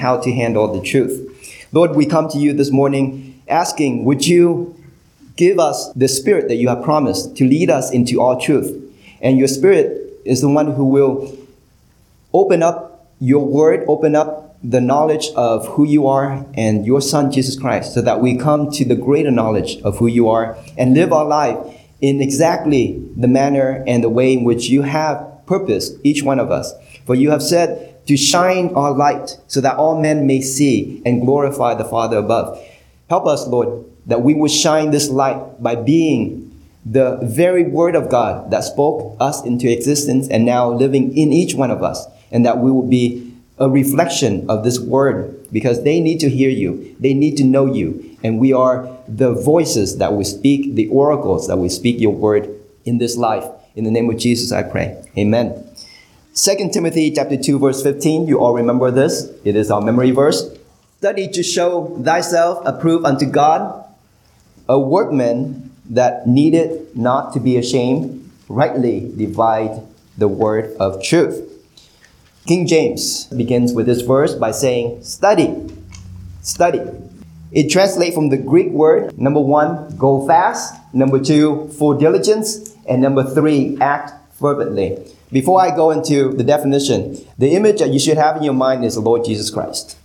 how to handle the truth. Lord, we come to you this morning asking, would you give us the spirit that you have promised to lead us into all truth? And your spirit is the one who will open up your word, open up the knowledge of who you are and your son Jesus Christ so that we come to the greater knowledge of who you are and live our life in exactly the manner and the way in which you have purposed each one of us. For you have said to shine our light so that all men may see and glorify the Father above. Help us, Lord, that we would shine this light by being the very word of God that spoke us into existence and now living in each one of us, and that we will be a reflection of this word because they need to hear you, they need to know you, and we are the voices that we speak, the oracles that we speak your word in this life. In the name of Jesus, I pray. Amen. 2 Timothy chapter 2, verse 15, you all remember this. It is our memory verse. Study to show thyself approved unto God, a workman that needed not to be ashamed, rightly divide the word of truth. King James begins with this verse by saying, Study, study. It translates from the Greek word number one, go fast, number two, full diligence, and number three, act fervently. Before I go into the definition, the image that you should have in your mind is the Lord Jesus Christ.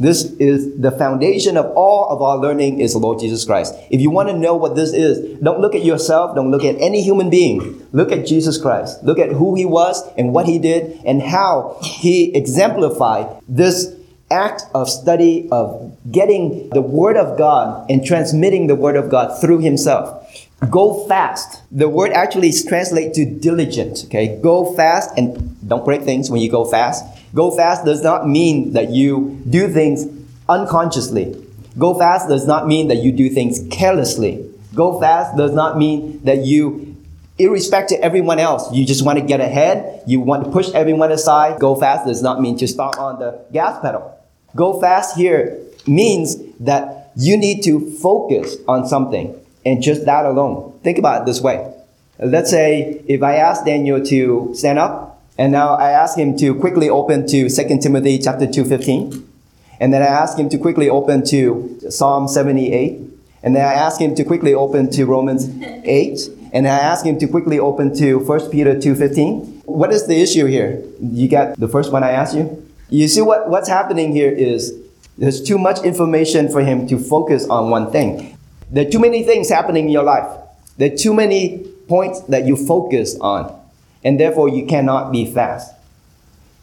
This is the foundation of all of our learning is the Lord Jesus Christ. If you want to know what this is, don't look at yourself, don't look at any human being. Look at Jesus Christ. Look at who he was and what he did and how he exemplified this act of study of getting the word of God and transmitting the word of God through himself. Go fast. The word actually is translates to diligent. Okay. Go fast and don't break things when you go fast. Go fast does not mean that you do things unconsciously. Go fast does not mean that you do things carelessly. Go fast does not mean that you, irrespective of everyone else, you just want to get ahead. You want to push everyone aside. Go fast does not mean to stop on the gas pedal. Go fast here means that you need to focus on something and just that alone. Think about it this way. Let's say if I ask Daniel to stand up and now I ask him to quickly open to 2 Timothy chapter 2:15. And then I ask him to quickly open to Psalm 78. And then I ask him to quickly open to Romans 8. And I ask him to quickly open to 1 Peter 2:15. What is the issue here? You got the first one I asked you? You see what, what's happening here is there's too much information for him to focus on one thing. There are too many things happening in your life. There are too many points that you focus on and therefore you cannot be fast.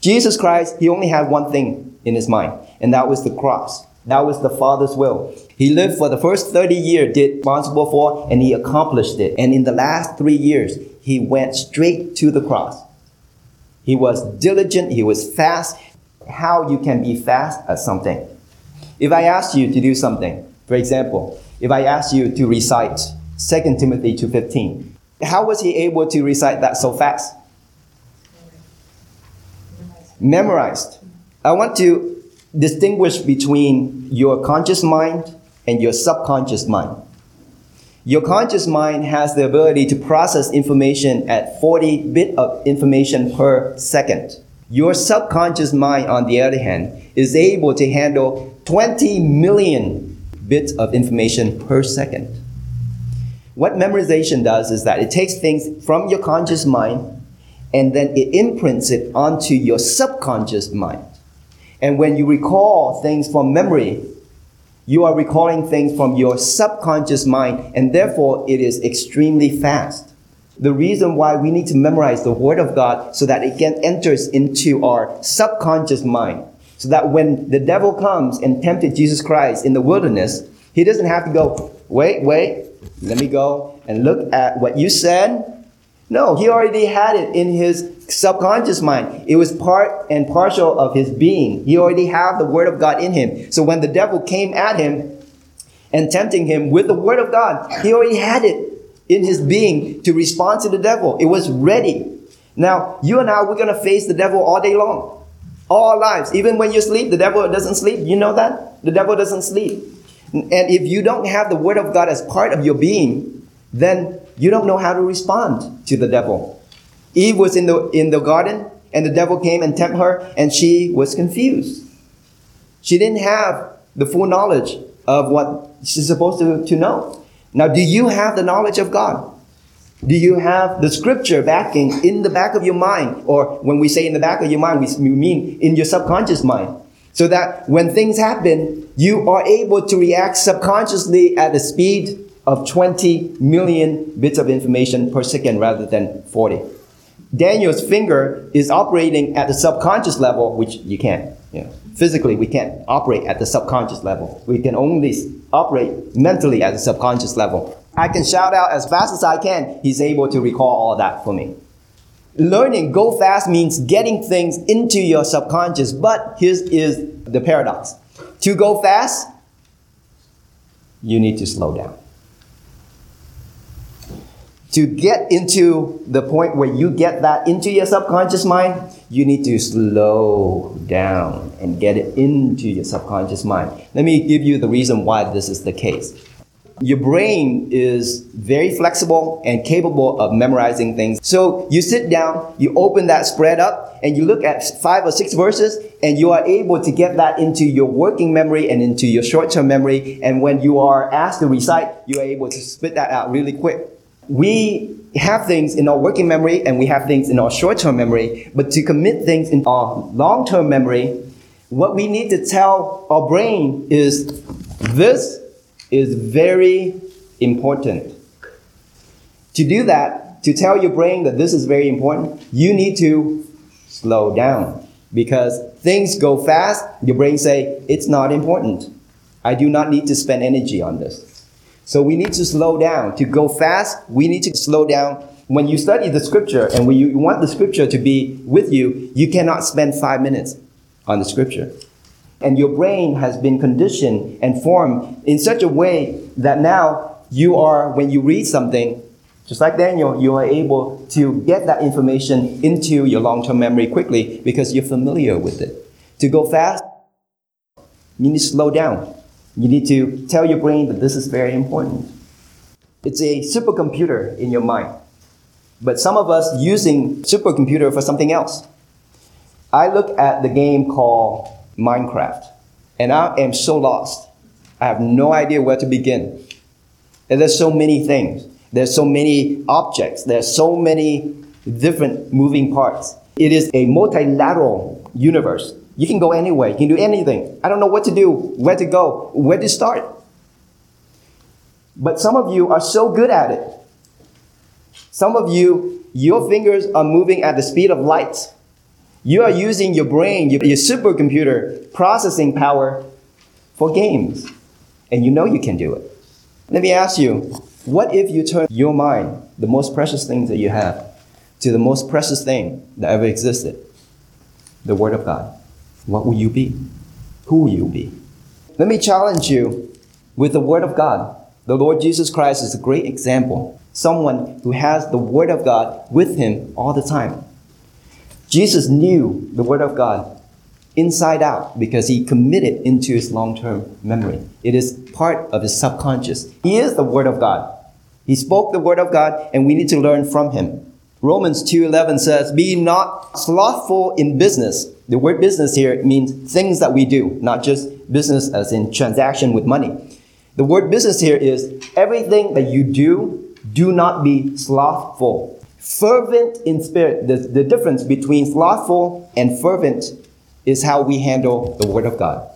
Jesus Christ, he only had one thing in his mind, and that was the cross. That was the Father's will. He lived for the first 30 years, did responsible for, and he accomplished it. And in the last three years, he went straight to the cross. He was diligent, he was fast. How you can be fast at something. If I ask you to do something, for example, if I ask you to recite 2 Timothy 2.15, how was he able to recite that so fast? Memorized. I want to distinguish between your conscious mind and your subconscious mind. Your conscious mind has the ability to process information at 40 bit of information per second. Your subconscious mind, on the other hand, is able to handle 20 million bits of information per second. What memorization does is that it takes things from your conscious mind and then it imprints it onto your subconscious mind. And when you recall things from memory, you are recalling things from your subconscious mind, and therefore it is extremely fast. The reason why we need to memorize the Word of God so that it can enters into our subconscious mind. So that when the devil comes and tempted Jesus Christ in the wilderness, he doesn't have to go, wait, wait, let me go and look at what you said. No, he already had it in his subconscious mind. It was part and partial of his being. He already had the word of God in him. So when the devil came at him and tempting him with the word of God, he already had it in his being to respond to the devil. It was ready. Now, you and I, we're going to face the devil all day long. All lives. Even when you sleep, the devil doesn't sleep. You know that? The devil doesn't sleep. And if you don't have the Word of God as part of your being, then you don't know how to respond to the devil. Eve was in the, in the garden. and the devil came and tempted her, and she was confused. She didn't have the full knowledge of what she's supposed to, to know. Now, do you have the knowledge of God? Do you have the scripture backing in the back of your mind? Or when we say in the back of your mind, we mean in your subconscious mind. So that when things happen, you are able to react subconsciously at the speed of 20 million bits of information per second rather than 40. Daniel's finger is operating at the subconscious level, which you can't. You know, physically, we can't operate at the subconscious level. We can only operate mentally at the subconscious level. I can shout out as fast as I can. He's able to recall all that for me. Learning go fast means getting things into your subconscious, but here's is the paradox. To go fast, you need to slow down. To get into the point where you get that into your subconscious mind, you need to slow down and get it into your subconscious mind. Let me give you the reason why this is the case. Your brain is very flexible and capable of memorizing things. So you sit down, you open that spread up, and you look at five or six verses, and you are able to get that into your working memory and into your short term memory. And when you are asked to recite, you are able to spit that out really quick. We have things in our working memory and we have things in our short term memory, but to commit things in our long term memory, what we need to tell our brain is this is very important. To do that, to tell your brain that this is very important, you need to slow down because things go fast. Your brain say it's not important. I do not need to spend energy on this. So we need to slow down. To go fast, we need to slow down. When you study the scripture and when you want the scripture to be with you, you cannot spend five minutes on the scripture. And your brain has been conditioned and formed in such a way that now you are, when you read something, just like Daniel, you are able to get that information into your long term memory quickly because you're familiar with it. To go fast, you need to slow down. You need to tell your brain that this is very important. It's a supercomputer in your mind. But some of us using supercomputer for something else. I look at the game called Minecraft. And I am so lost. I have no idea where to begin. And there's so many things. There's so many objects. There's so many different moving parts. It is a multilateral universe. You can go anywhere. You can do anything. I don't know what to do, where to go, where to start. But some of you are so good at it. Some of you, your fingers are moving at the speed of light. You are using your brain, your, your supercomputer processing power for games. And you know you can do it. Let me ask you, what if you turn your mind, the most precious thing that you have, to the most precious thing that ever existed? The Word of God. What will you be? Who will you be? Let me challenge you with the Word of God. The Lord Jesus Christ is a great example. Someone who has the Word of God with him all the time. Jesus knew the Word of God inside out because he committed into his long-term memory. It is part of his subconscious. He is the Word of God. He spoke the Word of God and we need to learn from him. Romans 2.11 says, Be not slothful in business. The word business here means things that we do, not just business as in transaction with money. The word business here is everything that you do, do not be slothful. Fervent in spirit. The, the difference between slothful and fervent is how we handle the Word of God.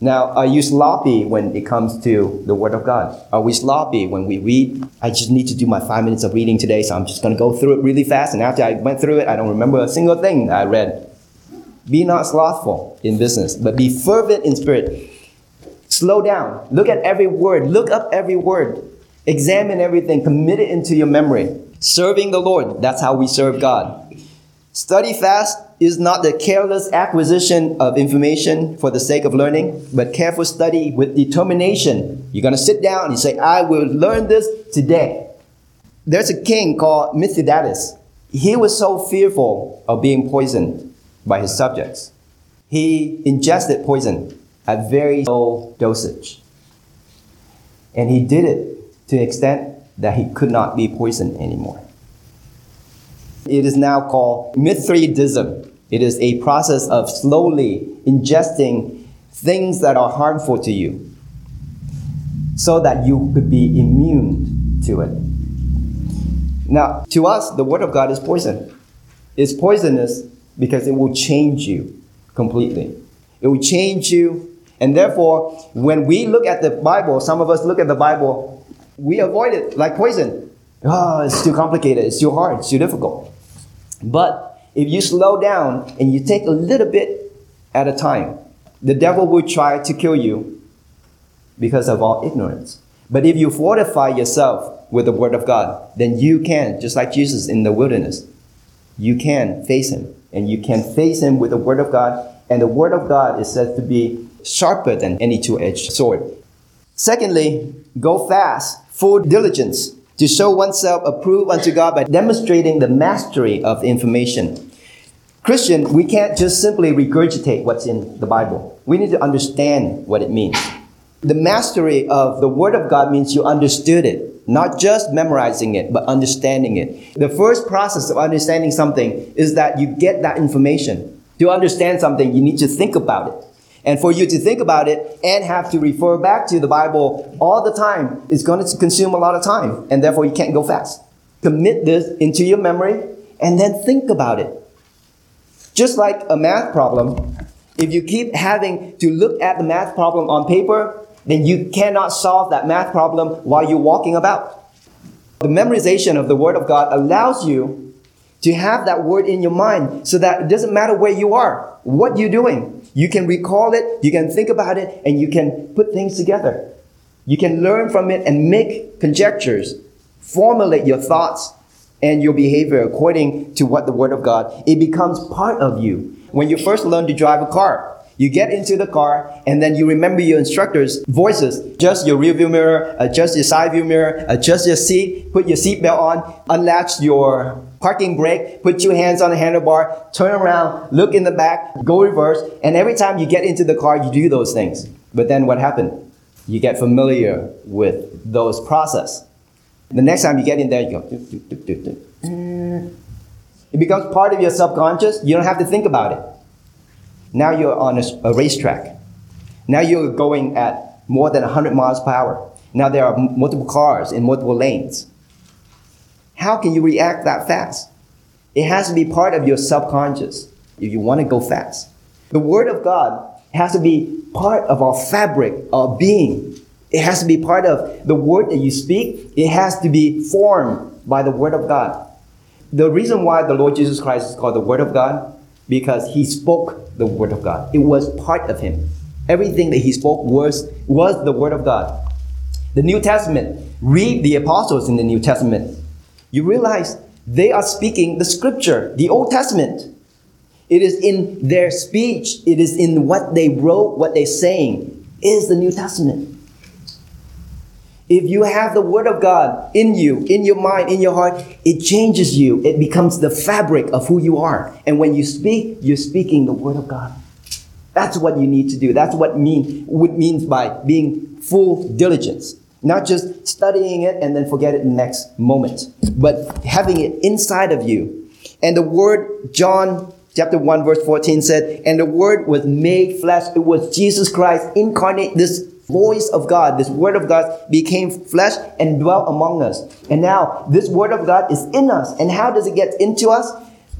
Now, are you sloppy when it comes to the Word of God? Are we sloppy when we read? I just need to do my five minutes of reading today, so I'm just going to go through it really fast. And after I went through it, I don't remember a single thing I read. Be not slothful in business, but be fervent in spirit. Slow down. Look at every word. Look up every word. Examine everything. Commit it into your memory. Serving the Lord, that's how we serve God. Study fast is not the careless acquisition of information for the sake of learning, but careful study with determination. You're going to sit down and you say, I will learn this today. There's a king called Mithridates. He was so fearful of being poisoned by his subjects. He ingested poison at very low dosage. And he did it to the extent that he could not be poisoned anymore. It is now called Mithridatism. It is a process of slowly ingesting things that are harmful to you so that you could be immune to it. Now, to us, the Word of God is poison. It's poisonous because it will change you completely. It will change you. And therefore, when we look at the Bible, some of us look at the Bible, we avoid it like poison. Oh, it's too complicated, it's too hard, it's too difficult. But if you slow down and you take a little bit at a time, the devil will try to kill you because of our ignorance. But if you fortify yourself with the Word of God, then you can, just like Jesus in the wilderness, you can face Him. And you can face Him with the Word of God. And the Word of God is said to be sharper than any two edged sword. Secondly, go fast, full diligence, to show oneself approved unto God by demonstrating the mastery of information. Christian, we can't just simply regurgitate what's in the Bible. We need to understand what it means. The mastery of the Word of God means you understood it, not just memorizing it, but understanding it. The first process of understanding something is that you get that information. To understand something, you need to think about it. And for you to think about it and have to refer back to the Bible all the time is going to consume a lot of time, and therefore you can't go fast. Commit this into your memory and then think about it. Just like a math problem, if you keep having to look at the math problem on paper, then you cannot solve that math problem while you're walking about. The memorization of the Word of God allows you to have that word in your mind so that it doesn't matter where you are, what you're doing. You can recall it, you can think about it, and you can put things together. You can learn from it and make conjectures, formulate your thoughts and your behavior according to what the Word of God. It becomes part of you. When you first learn to drive a car, you get into the car and then you remember your instructor's voices. Adjust your rear view mirror, uh, adjust your side view mirror, uh, adjust your seat, put your seatbelt on, unlatch your parking brake, put your hands on the handlebar, turn around, look in the back, go reverse. And every time you get into the car, you do those things. But then what happened? You get familiar with those process. The next time you get in there, you go. Mm. It becomes part of your subconscious. You don't have to think about it. Now you're on a, a racetrack. Now you're going at more than 100 miles per hour. Now there are multiple cars in multiple lanes. How can you react that fast? It has to be part of your subconscious if you want to go fast. The Word of God has to be part of our fabric, our being. It has to be part of the word that you speak. It has to be formed by the Word of God. The reason why the Lord Jesus Christ is called the Word of God because he spoke the word of God. It was part of him. Everything that he spoke was, was the word of God. The New Testament, read the apostles in the New Testament. You realize they are speaking the scripture, the Old Testament. It is in their speech, it is in what they wrote, what they're saying, is the New Testament. If you have the Word of God in you, in your mind, in your heart, it changes you. It becomes the fabric of who you are. And when you speak, you're speaking the Word of God. That's what you need to do. That's what mean what means by being full diligence. Not just studying it and then forget it the next moment, but having it inside of you. And the word, John chapter 1, verse 14 said, And the word was made flesh. It was Jesus Christ incarnate, this voice of God, this word of God became flesh and dwelt among us. And now this word of God is in us. And how does it get into us?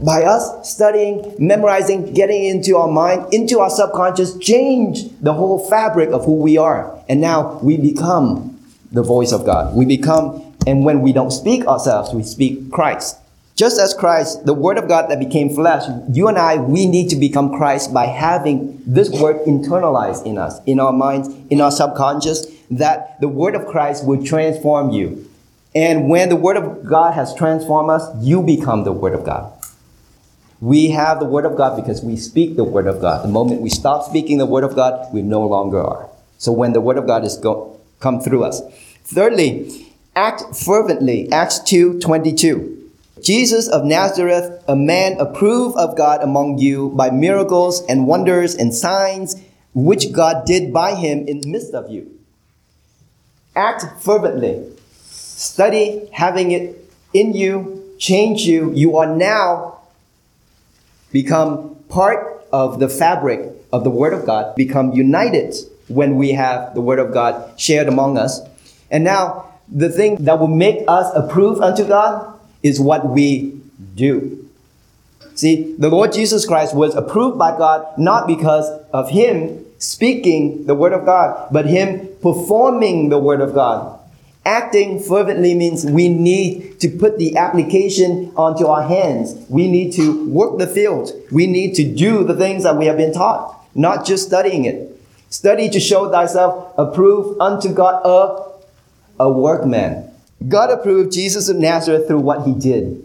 By us studying, memorizing, getting into our mind, into our subconscious, change the whole fabric of who we are. And now we become the voice of God. We become, and when we don't speak ourselves, we speak Christ. Just as Christ, the Word of God that became flesh, you and I, we need to become Christ by having this Word internalized in us, in our minds, in our subconscious, that the Word of Christ will transform you. And when the Word of God has transformed us, you become the Word of God. We have the Word of God because we speak the Word of God. The moment we stop speaking the Word of God, we no longer are. So when the Word of God is go, come through us. Thirdly, act fervently. Acts 2 22. Jesus of Nazareth, a man approved of God among you by miracles and wonders and signs which God did by him in the midst of you. Act fervently. Study having it in you change you. You are now become part of the fabric of the Word of God, become united when we have the Word of God shared among us. And now, the thing that will make us approve unto God is what we do. See, the Lord Jesus Christ was approved by God not because of Him speaking the Word of God, but Him performing the Word of God. Acting fervently means we need to put the application onto our hands. We need to work the field. We need to do the things that we have been taught, not just studying it. Study to show thyself approved unto God, a, a workman. God approved Jesus of Nazareth through what he did.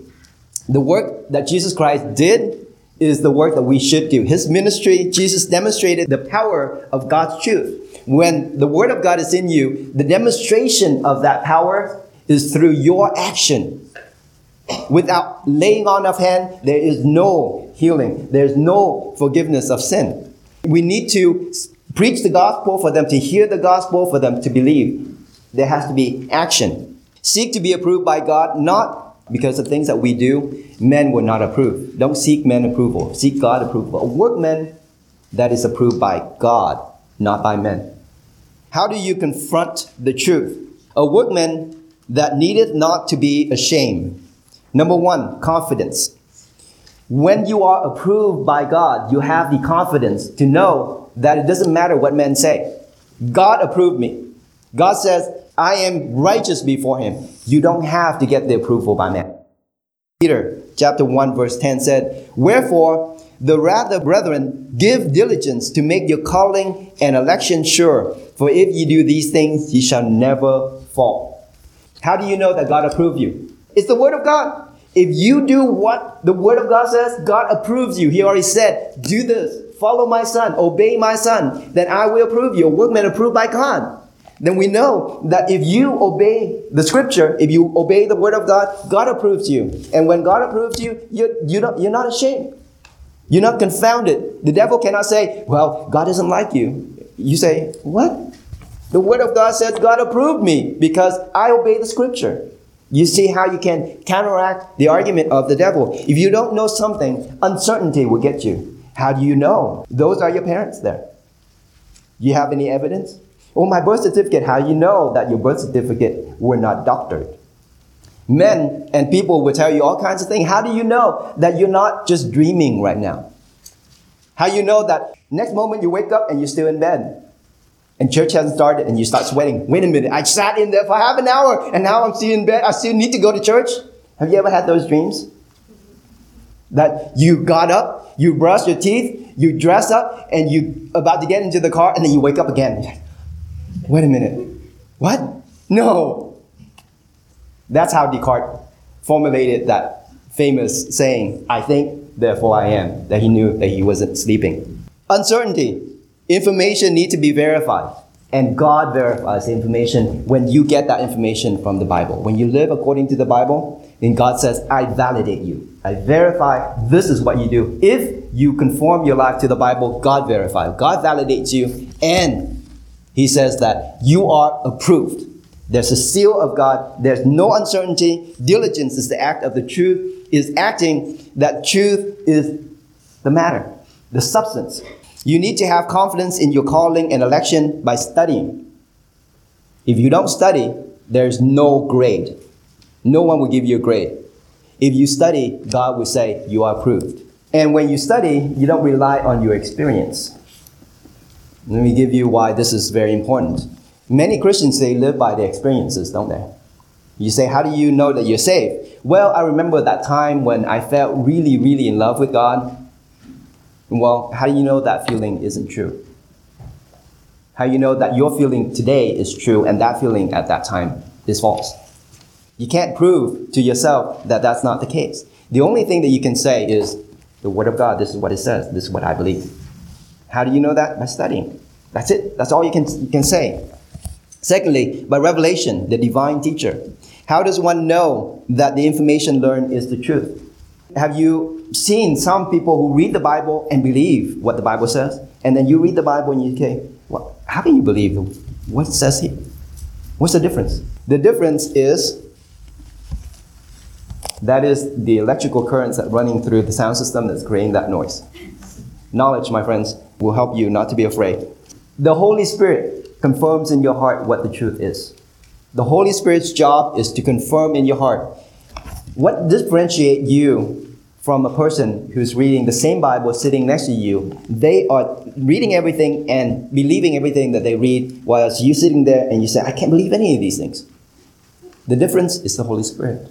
The work that Jesus Christ did is the work that we should do. His ministry, Jesus demonstrated the power of God's truth. When the Word of God is in you, the demonstration of that power is through your action. Without laying on of hand, there is no healing. There's no forgiveness of sin. We need to preach the gospel for them to hear the gospel, for them to believe. There has to be action. Seek to be approved by God, not because of things that we do, men will not approve. Don't seek men approval. Seek God approval. A workman that is approved by God, not by men. How do you confront the truth? A workman that needeth not to be ashamed. Number one, confidence. When you are approved by God, you have the confidence to know that it doesn't matter what men say. God approved me. God says, I am righteous before him. You don't have to get the approval by man. Peter chapter 1 verse 10 said, Wherefore the rather, brethren, give diligence to make your calling and election sure. For if ye do these things, ye shall never fall. How do you know that God approved you? It's the Word of God. If you do what the Word of God says, God approves you. He already said, Do this, follow my son, obey my son, then I will approve you. A workman approved by God. Then we know that if you obey the scripture, if you obey the word of God, God approves you. And when God approves you, you're, you don't, you're not ashamed. You're not confounded. The devil cannot say, Well, God doesn't like you. You say, What? The Word of God says God approved me because I obey the Scripture. You see how you can counteract the argument of the devil. If you don't know something, uncertainty will get you. How do you know? Those are your parents there. You have any evidence? Oh, my birth certificate. How you know that your birth certificate were not doctored? Men and people will tell you all kinds of things. How do you know that you're not just dreaming right now? How you know that next moment you wake up and you're still in bed and church hasn't started and you start sweating. Wait a minute, I sat in there for half an hour and now I'm still in bed. I still need to go to church. Have you ever had those dreams? That you got up, you brush your teeth, you dress up, and you about to get into the car, and then you wake up again. Wait a minute. What? No. That's how Descartes formulated that famous saying, I think, therefore I am, that he knew that he wasn't sleeping. Uncertainty. Information need to be verified. And God verifies the information when you get that information from the Bible. When you live according to the Bible, then God says, I validate you. I verify this is what you do. If you conform your life to the Bible, God verifies. God validates you. And He says that you are approved. There's a seal of God. There's no uncertainty. Diligence is the act of the truth, is acting that truth is the matter, the substance. You need to have confidence in your calling and election by studying. If you don't study, there's no grade. No one will give you a grade. If you study, God will say you are approved. And when you study, you don't rely on your experience. Let me give you why this is very important. Many Christians, they live by their experiences, don't they? You say, How do you know that you're saved? Well, I remember that time when I felt really, really in love with God. Well, how do you know that feeling isn't true? How do you know that your feeling today is true and that feeling at that time is false? You can't prove to yourself that that's not the case. The only thing that you can say is, the Word of God, this is what it says, this is what I believe. How do you know that? By studying. That's it. That's all you can, you can say. Secondly, by revelation, the divine teacher. How does one know that the information learned is the truth? Have you seen some people who read the Bible and believe what the Bible says? And then you read the Bible and you say, well, how can you believe what it says here? What's the difference? The difference is That is the electrical currents that running through the sound system that's creating that noise. Knowledge, my friends, will help you not to be afraid. The Holy Spirit confirms in your heart what the truth is. The Holy Spirit's job is to confirm in your heart what differentiates you from a person who's reading the same Bible sitting next to you. They are reading everything and believing everything that they read, whilst you sitting there and you say, I can't believe any of these things. The difference is the Holy Spirit.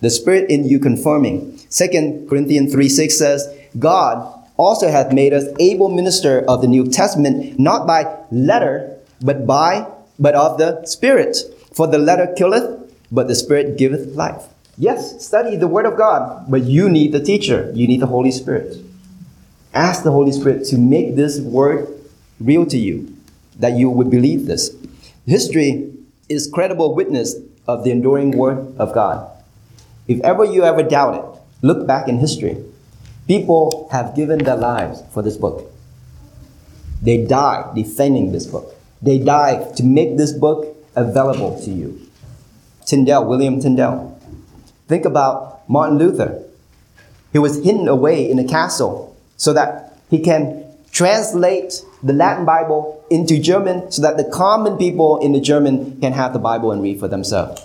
The Spirit in you confirming. 2 Corinthians 3 6 says, God also hath made us able minister of the New Testament, not by letter, but by but of the Spirit. For the letter killeth, but the Spirit giveth life. Yes, study the Word of God, but you need the teacher. You need the Holy Spirit. Ask the Holy Spirit to make this Word real to you, that you would believe this. History is credible witness of the enduring Word of God. If ever you ever doubt it, look back in history. People have given their lives for this book. They died defending this book. They died to make this book available to you. Tyndale, William Tyndale, Think about Martin Luther. He was hidden away in a castle so that he can translate the Latin Bible into German so that the common people in the German can have the Bible and read for themselves.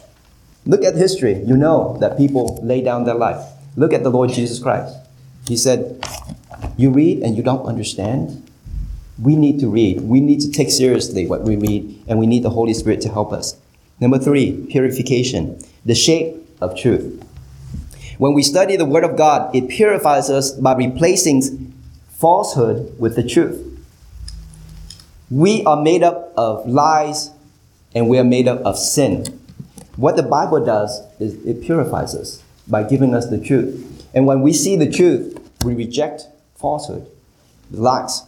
Look at history. You know that people lay down their life. Look at the Lord Jesus Christ. He said, You read and you don't understand? We need to read. We need to take seriously what we read, and we need the Holy Spirit to help us. Number three, purification. The shape of truth. When we study the Word of God, it purifies us by replacing falsehood with the truth. We are made up of lies and we are made up of sin. What the Bible does is it purifies us by giving us the truth. And when we see the truth, we reject falsehood, lies.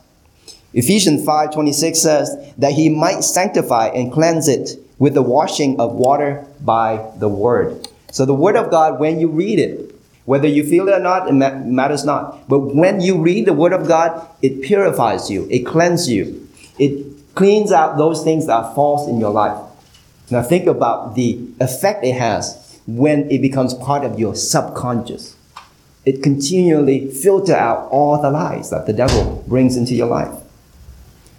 Ephesians 5:26 says that he might sanctify and cleanse it with the washing of water by the word. So the Word of God, when you read it, whether you feel it or not, it matters not. But when you read the Word of God, it purifies you, it cleanses you, it cleans out those things that are false in your life. Now think about the effect it has when it becomes part of your subconscious. It continually filter out all the lies that the devil brings into your life.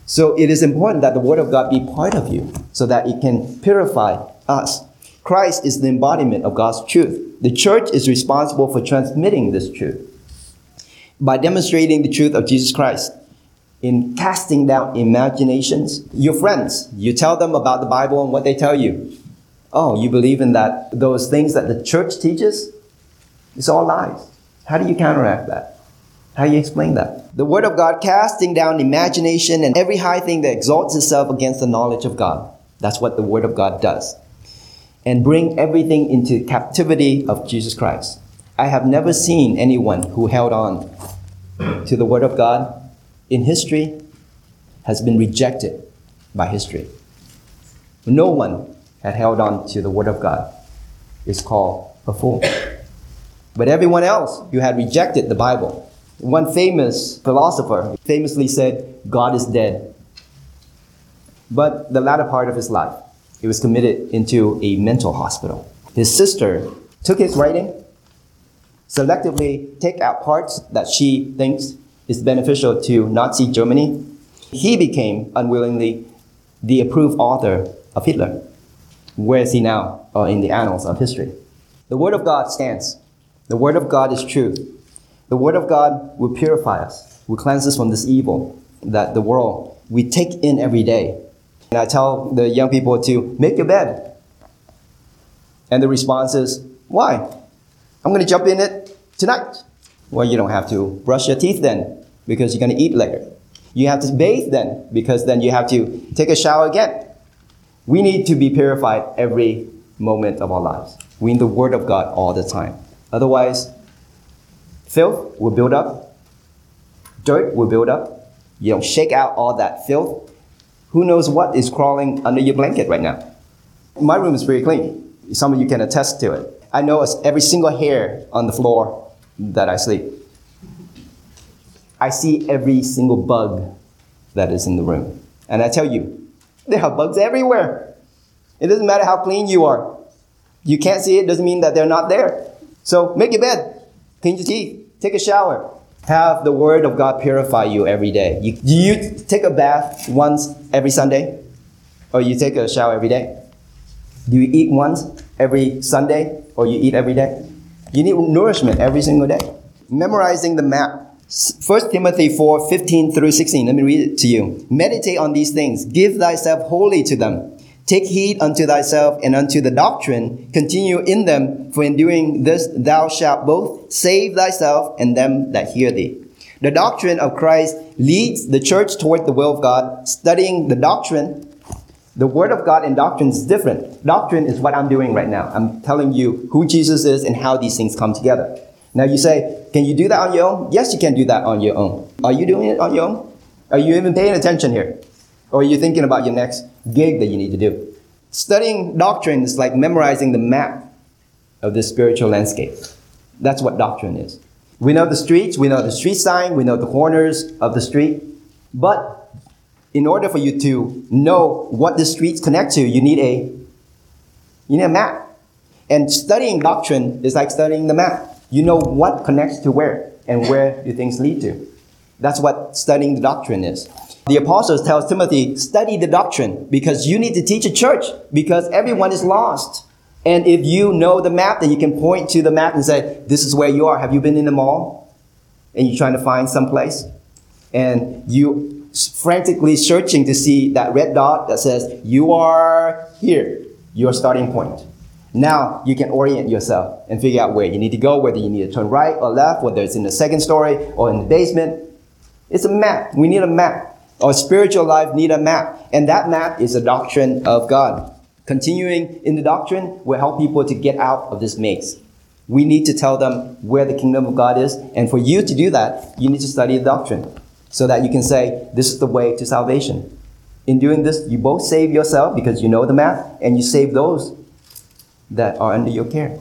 So it is important that the Word of God be part of you so that it can purify us Christ is the embodiment of God's truth. The church is responsible for transmitting this truth. By demonstrating the truth of Jesus Christ, in casting down imaginations, your friends, you tell them about the Bible and what they tell you. Oh, you believe in that, those things that the church teaches? It's all lies. How do you counteract that? How do you explain that? The Word of God casting down imagination and every high thing that exalts itself against the knowledge of God. That's what the Word of God does and bring everything into captivity of Jesus Christ. I have never seen anyone who held on to the Word of God in history has been rejected by history. No one had held on to the Word of God is called a fool. But everyone else who had rejected the Bible. One famous philosopher famously said, God is dead. But the latter part of his life, he was committed into a mental hospital. His sister took his writing, selectively take out parts that she thinks is beneficial to Nazi Germany. He became unwillingly the approved author of Hitler. Where is he now uh, in the annals of history? The Word of God stands. The Word of God is true. The Word of God will purify us, will cleanse us from this evil that the world we take in every day and I tell the young people to make your bed. And the response is, why? I'm going to jump in it tonight. Well, you don't have to brush your teeth then because you're going to eat later. You have to bathe then because then you have to take a shower again. We need to be purified every moment of our lives. We need the Word of God all the time. Otherwise, filth will build up, dirt will build up. You don't shake out all that filth who knows what is crawling under your blanket right now? My room is very clean. Some of you can attest to it. I know every single hair on the floor that I sleep. I see every single bug that is in the room. And I tell you, there are bugs everywhere. It doesn't matter how clean you are. You can't see it, doesn't mean that they're not there. So make your bed, clean your teeth, take a shower. Have the Word of God purify you every day. You, do you take a bath once every Sunday? Or you take a shower every day? Do you eat once every Sunday? Or you eat every day? You need nourishment every single day. Memorizing the map. 1 Timothy 4 15 through 16. Let me read it to you. Meditate on these things. Give thyself wholly to them. Take heed unto thyself and unto the doctrine. Continue in them, for in doing this thou shalt both save thyself and them that hear thee. The doctrine of Christ leads the church toward the will of God. Studying the doctrine, the word of God and doctrine is different. Doctrine is what I'm doing right now. I'm telling you who Jesus is and how these things come together. Now you say, can you do that on your own? Yes, you can do that on your own. Are you doing it on your own? Are you even paying attention here? Or you're you thinking about your next gig that you need to do? Studying doctrine is like memorizing the map of the spiritual landscape. That's what doctrine is. We know the streets, we know the street sign, we know the corners of the street. But in order for you to know what the streets connect to, you need a you need a map. And studying doctrine is like studying the map. You know what connects to where and where do things lead to. That's what studying the doctrine is. The apostles tells Timothy, study the doctrine because you need to teach a church because everyone is lost. And if you know the map, then you can point to the map and say, this is where you are. Have you been in the mall? And you're trying to find some place? And you frantically searching to see that red dot that says, you are here, your starting point. Now you can orient yourself and figure out where you need to go, whether you need to turn right or left, whether it's in the second story or in the basement. It's a map. We need a map. Our spiritual life need a map, and that map is the doctrine of God. Continuing in the doctrine will help people to get out of this maze. We need to tell them where the kingdom of God is, and for you to do that, you need to study the doctrine so that you can say, This is the way to salvation. In doing this, you both save yourself because you know the map, and you save those that are under your care.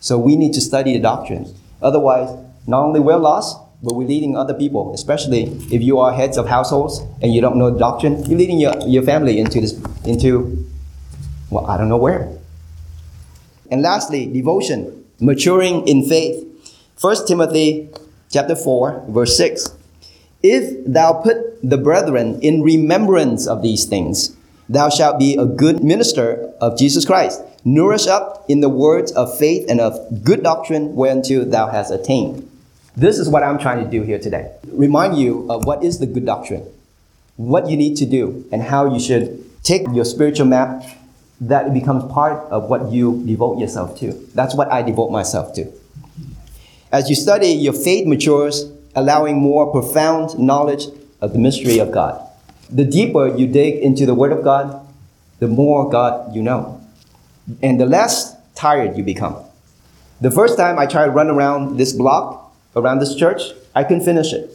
So we need to study the doctrine. Otherwise, not only we're lost, but we're leading other people, especially if you are heads of households and you don't know doctrine, you're leading your, your family into this into well, I don't know where. And lastly, devotion, maturing in faith. 1 Timothy chapter 4, verse 6. If thou put the brethren in remembrance of these things, thou shalt be a good minister of Jesus Christ, nourished up in the words of faith and of good doctrine whereunto thou hast attained. This is what I'm trying to do here today. Remind you of what is the good doctrine, what you need to do, and how you should take your spiritual map that becomes part of what you devote yourself to. That's what I devote myself to. As you study, your faith matures, allowing more profound knowledge of the mystery of God. The deeper you dig into the Word of God, the more God you know. And the less tired you become. The first time I tried to run around this block, around this church, I couldn't finish it.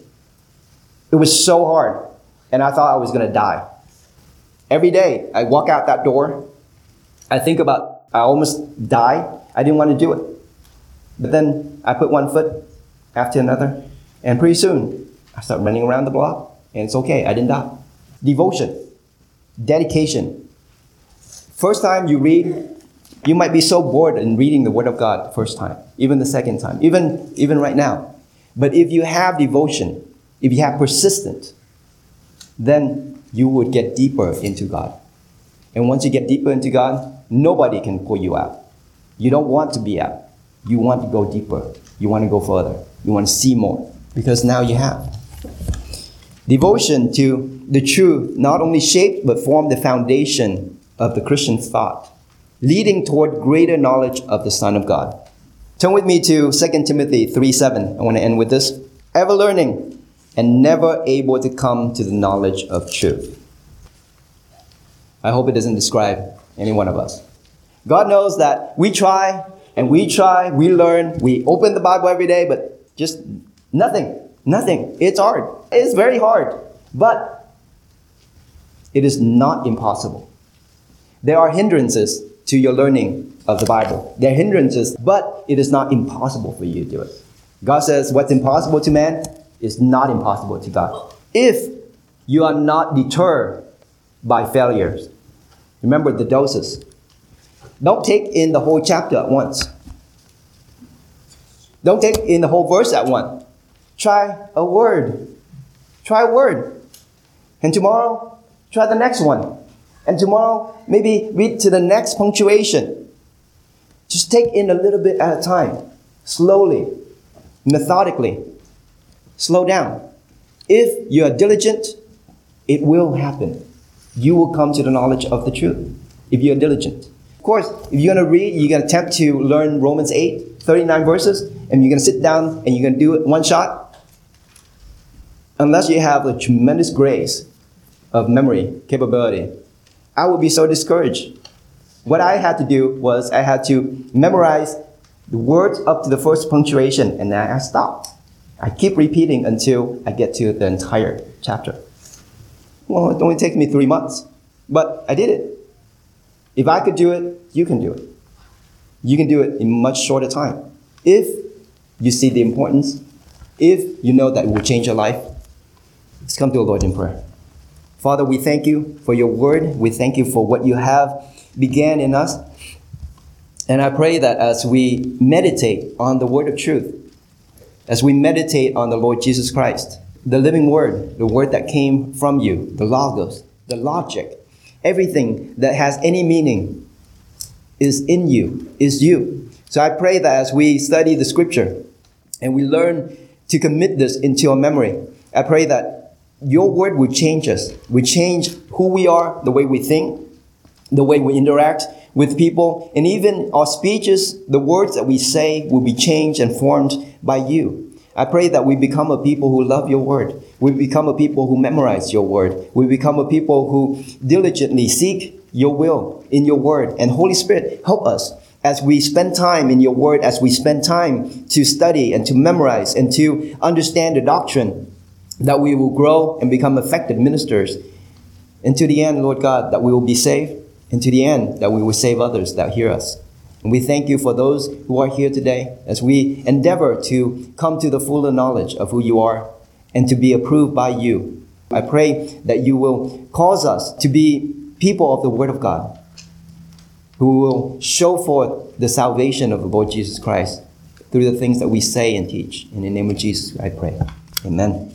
It was so hard, and I thought I was gonna die. Every day, I walk out that door, I think about, I almost die. I didn't want to do it. But then I put one foot after another, and pretty soon, I start running around the block, and it's okay, I didn't die. Devotion, dedication. First time you read, you might be so bored in reading the Word of God the first time, even the second time, even, even right now. But if you have devotion, if you have persistence, then you would get deeper into God. And once you get deeper into God, nobody can pull you out. You don't want to be out. You want to go deeper. You want to go further. You want to see more because now you have. Devotion to the truth not only shaped but formed the foundation of the Christian thought leading toward greater knowledge of the Son of God. Turn with me to 2 Timothy 3 7. I want to end with this. Ever learning and never able to come to the knowledge of truth. I hope it doesn't describe any one of us. God knows that we try and we try, we learn, we open the Bible every day, but just nothing, nothing. It's hard. It's very hard. But it is not impossible. There are hindrances to your learning of the Bible. There are hindrances, but it is not impossible for you to do it. God says what's impossible to man is not impossible to God. If you are not deterred by failures, remember the doses. Don't take in the whole chapter at once. Don't take in the whole verse at one. Try a word. Try a word. And tomorrow, try the next one. And tomorrow, maybe read to the next punctuation. Just take in a little bit at a time, slowly, methodically. Slow down. If you are diligent, it will happen. You will come to the knowledge of the truth if you are diligent. Of course, if you're going to read, you're going to attempt to learn Romans 8, 39 verses, and you're going to sit down and you're going to do it one shot. Unless you have a tremendous grace of memory capability, I would be so discouraged. What I had to do was I had to memorize the words up to the first punctuation and then I stopped. I keep repeating until I get to the entire chapter. Well, it only takes me three months, but I did it. If I could do it, you can do it. You can do it in much shorter time. If you see the importance, if you know that it will change your life, let's come to the Lord in prayer. Father, we thank you for your word. We thank you for what you have began in us. And I pray that as we meditate on the word of truth, as we meditate on the Lord Jesus Christ, the living word, the word that came from you, the logos, the logic, everything that has any meaning is in you, is you. So I pray that as we study the scripture and we learn to commit this into our memory, I pray that your word will change us, will change who we are, the way we think, the way we interact with people, and even our speeches, the words that we say will be changed and formed by you. I pray that we become a people who love your word. We become a people who memorize your word. We become a people who diligently seek your will in your word. And Holy Spirit, help us as we spend time in your word, as we spend time to study and to memorize and to understand the doctrine, that we will grow and become effective ministers. And to the end, Lord God, that we will be saved. And to the end, that we will save others that hear us. And we thank you for those who are here today as we endeavor to come to the fuller knowledge of who you are and to be approved by you. I pray that you will cause us to be people of the Word of God who will show forth the salvation of the Lord Jesus Christ through the things that we say and teach. In the name of Jesus, I pray. Amen.